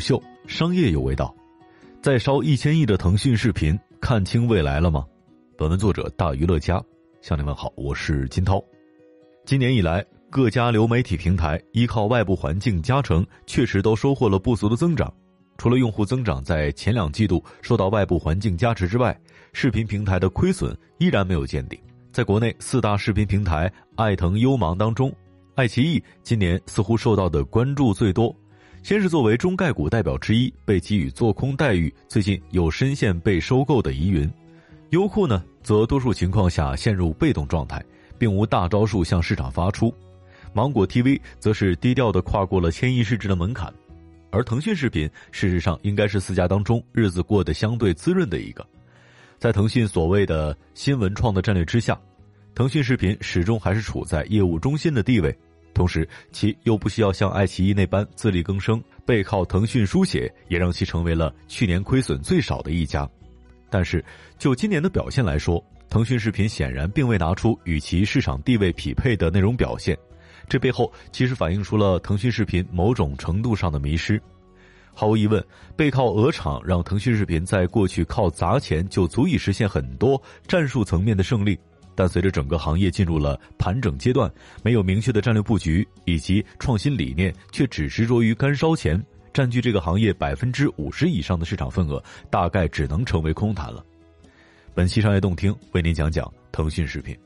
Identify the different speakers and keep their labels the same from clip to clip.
Speaker 1: 秀，商业有味道。再烧一千亿的腾讯视频，看清未来了吗？本文作者大娱乐家向您问好，我是金涛。今年以来，各家流媒体平台依靠外部环境加成，确实都收获了不俗的增长。除了用户增长在前两季度受到外部环境加持之外，视频平台的亏损依然没有见顶。在国内四大视频平台爱腾优芒当中，爱奇艺今年似乎受到的关注最多。先是作为中概股代表之一被给予做空待遇，最近又深陷被收购的疑云。优酷呢，则多数情况下陷入被动状态，并无大招数向市场发出。芒果 TV 则是低调的跨过了千亿市值的门槛。而腾讯视频事实上应该是四家当中日子过得相对滋润的一个，在腾讯所谓的新文创的战略之下，腾讯视频始终还是处在业务中心的地位，同时其又不需要像爱奇艺那般自力更生，背靠腾讯书写，也让其成为了去年亏损最少的一家。但是就今年的表现来说，腾讯视频显然并未拿出与其市场地位匹配的内容表现。这背后其实反映出了腾讯视频某种程度上的迷失。毫无疑问，背靠鹅厂让腾讯视频在过去靠砸钱就足以实现很多战术层面的胜利。但随着整个行业进入了盘整阶段，没有明确的战略布局以及创新理念，却只执着于干烧钱，占据这个行业百分之五十以上的市场份额，大概只能成为空谈了。本期商业动听为您讲讲腾讯视频。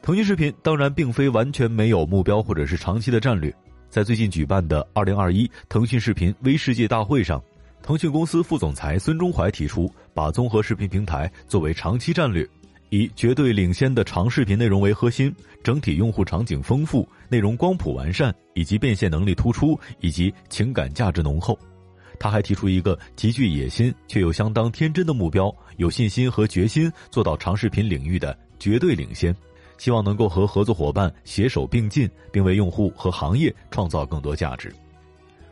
Speaker 1: 腾讯视频当然并非完全没有目标或者是长期的战略，在最近举办的二零二一腾讯视频微世界大会上，腾讯公司副总裁孙忠怀提出，把综合视频平台作为长期战略，以绝对领先的长视频内容为核心，整体用户场景丰富，内容光谱完善，以及变现能力突出，以及情感价值浓厚。他还提出一个极具野心却又相当天真的目标，有信心和决心做到长视频领域的绝对领先。希望能够和合作伙伴携手并进，并为用户和行业创造更多价值。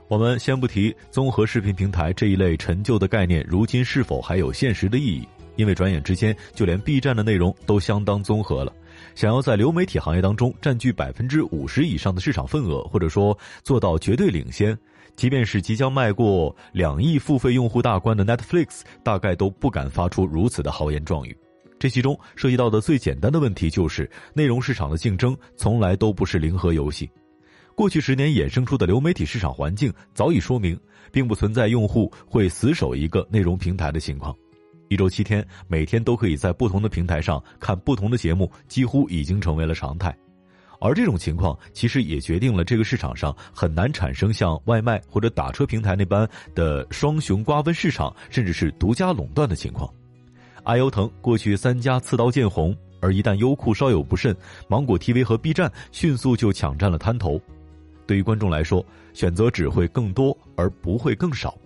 Speaker 1: 我们先不提综合视频平台这一类陈旧的概念，如今是否还有现实的意义？因为转眼之间，就连 B 站的内容都相当综合了。想要在流媒体行业当中占据百分之五十以上的市场份额，或者说做到绝对领先，即便是即将迈过两亿付费用户大关的 Netflix，大概都不敢发出如此的豪言壮语。这其中涉及到的最简单的问题就是，内容市场的竞争从来都不是零和游戏。过去十年衍生出的流媒体市场环境早已说明，并不存在用户会死守一个内容平台的情况。一周七天，每天都可以在不同的平台上看不同的节目，几乎已经成为了常态。而这种情况其实也决定了这个市场上很难产生像外卖或者打车平台那般的双雄瓜分市场，甚至是独家垄断的情况。爱优腾过去三家刺刀见红，而一旦优酷稍有不慎，芒果 TV 和 B 站迅速就抢占了滩头。对于观众来说，选择只会更多而不会更少。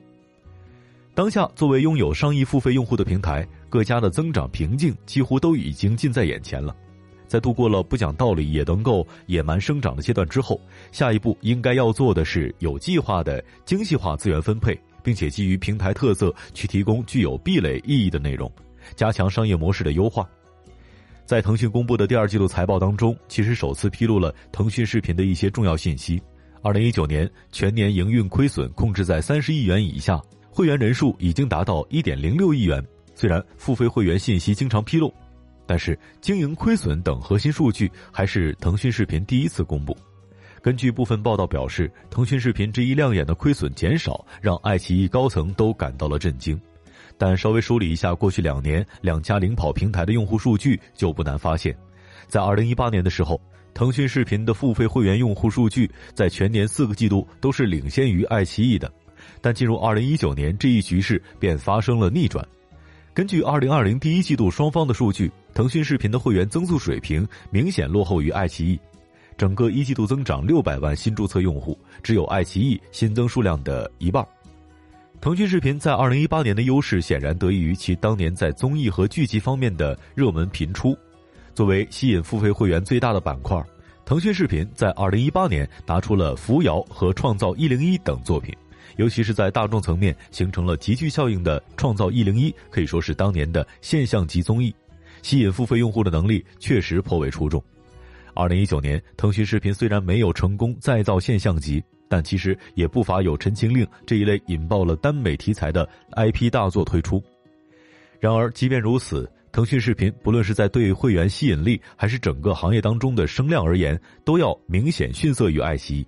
Speaker 1: 当下作为拥有上亿付费用户的平台，各家的增长瓶颈几乎都已经近在眼前了。在度过了不讲道理也能够野蛮生长的阶段之后，下一步应该要做的是有计划的精细化资源分配，并且基于平台特色去提供具有壁垒意义的内容。加强商业模式的优化，在腾讯公布的第二季度财报当中，其实首次披露了腾讯视频的一些重要信息。二零一九年全年营运亏损控制在三十亿元以下，会员人数已经达到一点零六亿元。虽然付费会员信息经常披露，但是经营亏损等核心数据还是腾讯视频第一次公布。根据部分报道表示，腾讯视频这一亮眼的亏损减少，让爱奇艺高层都感到了震惊。但稍微梳理一下过去两年两家领跑平台的用户数据，就不难发现，在二零一八年的时候，腾讯视频的付费会员用户数据在全年四个季度都是领先于爱奇艺的，但进入二零一九年，这一局势便发生了逆转。根据二零二零第一季度双方的数据，腾讯视频的会员增速水平明显落后于爱奇艺，整个一季度增长六百万新注册用户，只有爱奇艺新增数量的一半。腾讯视频在二零一八年的优势显然得益于其当年在综艺和剧集方面的热门频出。作为吸引付费会员最大的板块，腾讯视频在二零一八年拿出了《扶摇》和《创造一零一》等作品，尤其是在大众层面形成了极具效应的《创造一零一》，可以说是当年的现象级综艺，吸引付费用户的能力确实颇为出众。二零一九年，腾讯视频虽然没有成功再造现象级。但其实也不乏有《陈情令》这一类引爆了耽美题材的 IP 大作推出。然而，即便如此，腾讯视频不论是在对会员吸引力，还是整个行业当中的声量而言，都要明显逊色于爱奇艺。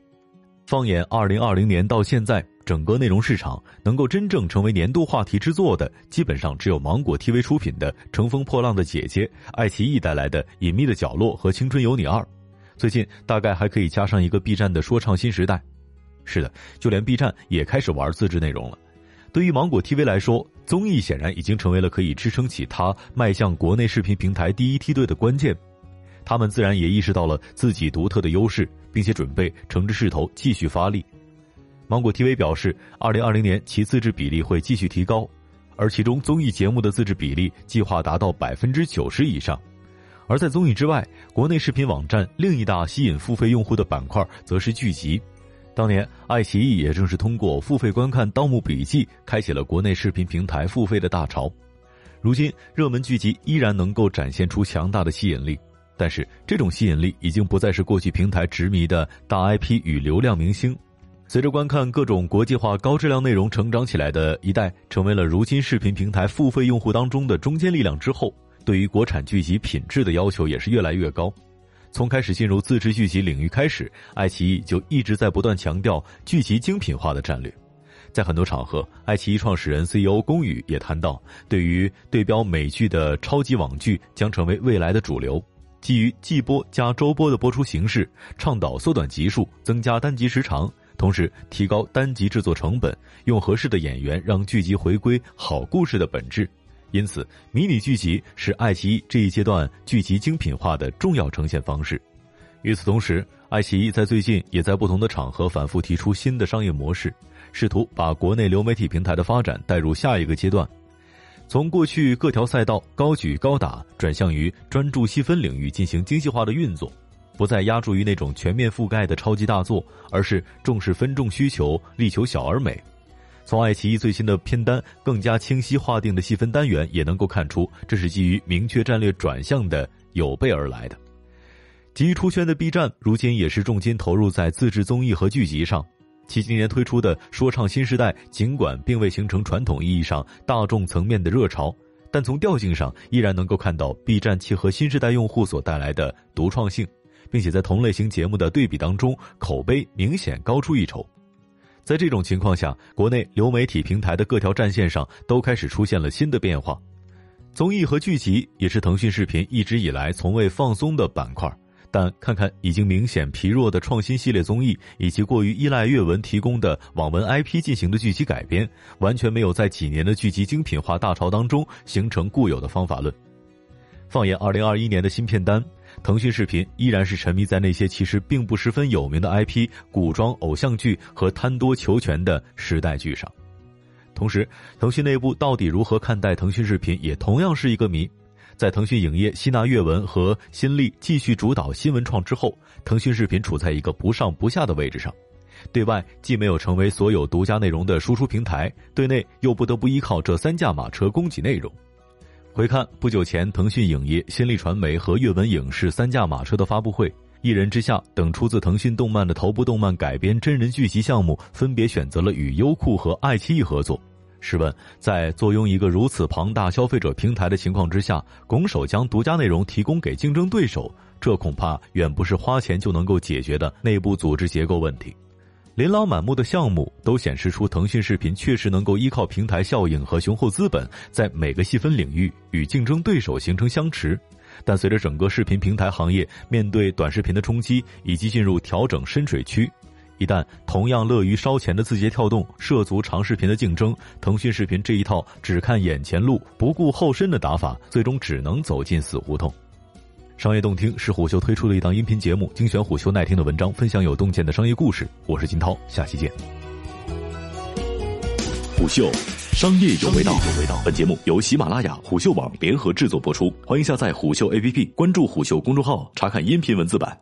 Speaker 1: 放眼二零二零年到现在，整个内容市场能够真正成为年度话题之作的，基本上只有芒果 TV 出品的《乘风破浪的姐姐》，爱奇艺带来的《隐秘的角落》和《青春有你二》，最近大概还可以加上一个 B 站的《说唱新时代》。是的，就连 B 站也开始玩自制内容了。对于芒果 TV 来说，综艺显然已经成为了可以支撑起它迈向国内视频平台第一梯队的关键。他们自然也意识到了自己独特的优势，并且准备乘着势头继续发力。芒果 TV 表示，二零二零年其自制比例会继续提高，而其中综艺节目的自制比例计划达到百分之九十以上。而在综艺之外，国内视频网站另一大吸引付费用户的板块则是剧集。当年，爱奇艺也正是通过付费观看《盗墓笔记》，开启了国内视频平台付费的大潮。如今，热门剧集依然能够展现出强大的吸引力。但是，这种吸引力已经不再是过去平台执迷的大 IP 与流量明星。随着观看各种国际化高质量内容成长起来的一代，成为了如今视频平台付费用户当中的中坚力量之后，对于国产剧集品质的要求也是越来越高。从开始进入自制剧集领域开始，爱奇艺就一直在不断强调剧集精品化的战略。在很多场合，爱奇艺创始人 CEO 龚宇也谈到，对于对标美剧的超级网剧将成为未来的主流。基于季播加周播的播出形式，倡导缩短集数、增加单集时长，同时提高单集制作成本，用合适的演员让剧集回归好故事的本质。因此，迷你剧集是爱奇艺这一阶段剧集精品化的重要呈现方式。与此同时，爱奇艺在最近也在不同的场合反复提出新的商业模式，试图把国内流媒体平台的发展带入下一个阶段。从过去各条赛道高举高打，转向于专注细分领域进行精细化的运作，不再压注于那种全面覆盖的超级大作，而是重视分众需求，力求小而美。从爱奇艺最新的片单更加清晰划定的细分单元，也能够看出，这是基于明确战略转向的有备而来的。急于出圈的 B 站，如今也是重金投入在自制综艺和剧集上。其今年推出的《说唱新时代》，尽管并未形成传统意义上大众层面的热潮，但从调性上依然能够看到 B 站契合新时代用户所带来的独创性，并且在同类型节目的对比当中，口碑明显高出一筹。在这种情况下，国内流媒体平台的各条战线上都开始出现了新的变化，综艺和剧集也是腾讯视频一直以来从未放松的板块。但看看已经明显疲弱的创新系列综艺，以及过于依赖阅文提供的网文 IP 进行的剧集改编，完全没有在几年的剧集精品化大潮当中形成固有的方法论。放眼二零二一年的新片单，腾讯视频依然是沉迷在那些其实并不十分有名的 IP、古装偶像剧和贪多求全的时代剧上。同时，腾讯内部到底如何看待腾讯视频，也同样是一个谜。在腾讯影业吸纳阅文和新力继续主导新文创之后，腾讯视频处在一个不上不下的位置上，对外既没有成为所有独家内容的输出平台，对内又不得不依靠这三驾马车供给内容。回看不久前腾讯影业、新力传媒和阅文影视三驾马车的发布会，一人之下等出自腾讯动漫的头部动漫改编真人剧集项目，分别选择了与优酷和爱奇艺合作。试问，在坐拥一个如此庞大消费者平台的情况之下，拱手将独家内容提供给竞争对手，这恐怕远不是花钱就能够解决的内部组织结构问题。琳琅满目的项目都显示出腾讯视频确实能够依靠平台效应和雄厚资本，在每个细分领域与竞争对手形成相持。但随着整个视频平台行业面对短视频的冲击，以及进入调整深水区。一旦同样乐于烧钱的字节跳动涉足长视频的竞争，腾讯视频这一套只看眼前路、不顾后身的打法，最终只能走进死胡同。商业洞听是虎嗅推出的一档音频节目，精选虎嗅耐听的文章，分享有洞见的商业故事。我是金涛，下期见。
Speaker 2: 虎嗅，商业有味道。有味道本节目由喜马拉雅、虎嗅网联合制作播出，欢迎下载虎嗅 APP，关注虎嗅公众号，查看音频文字版。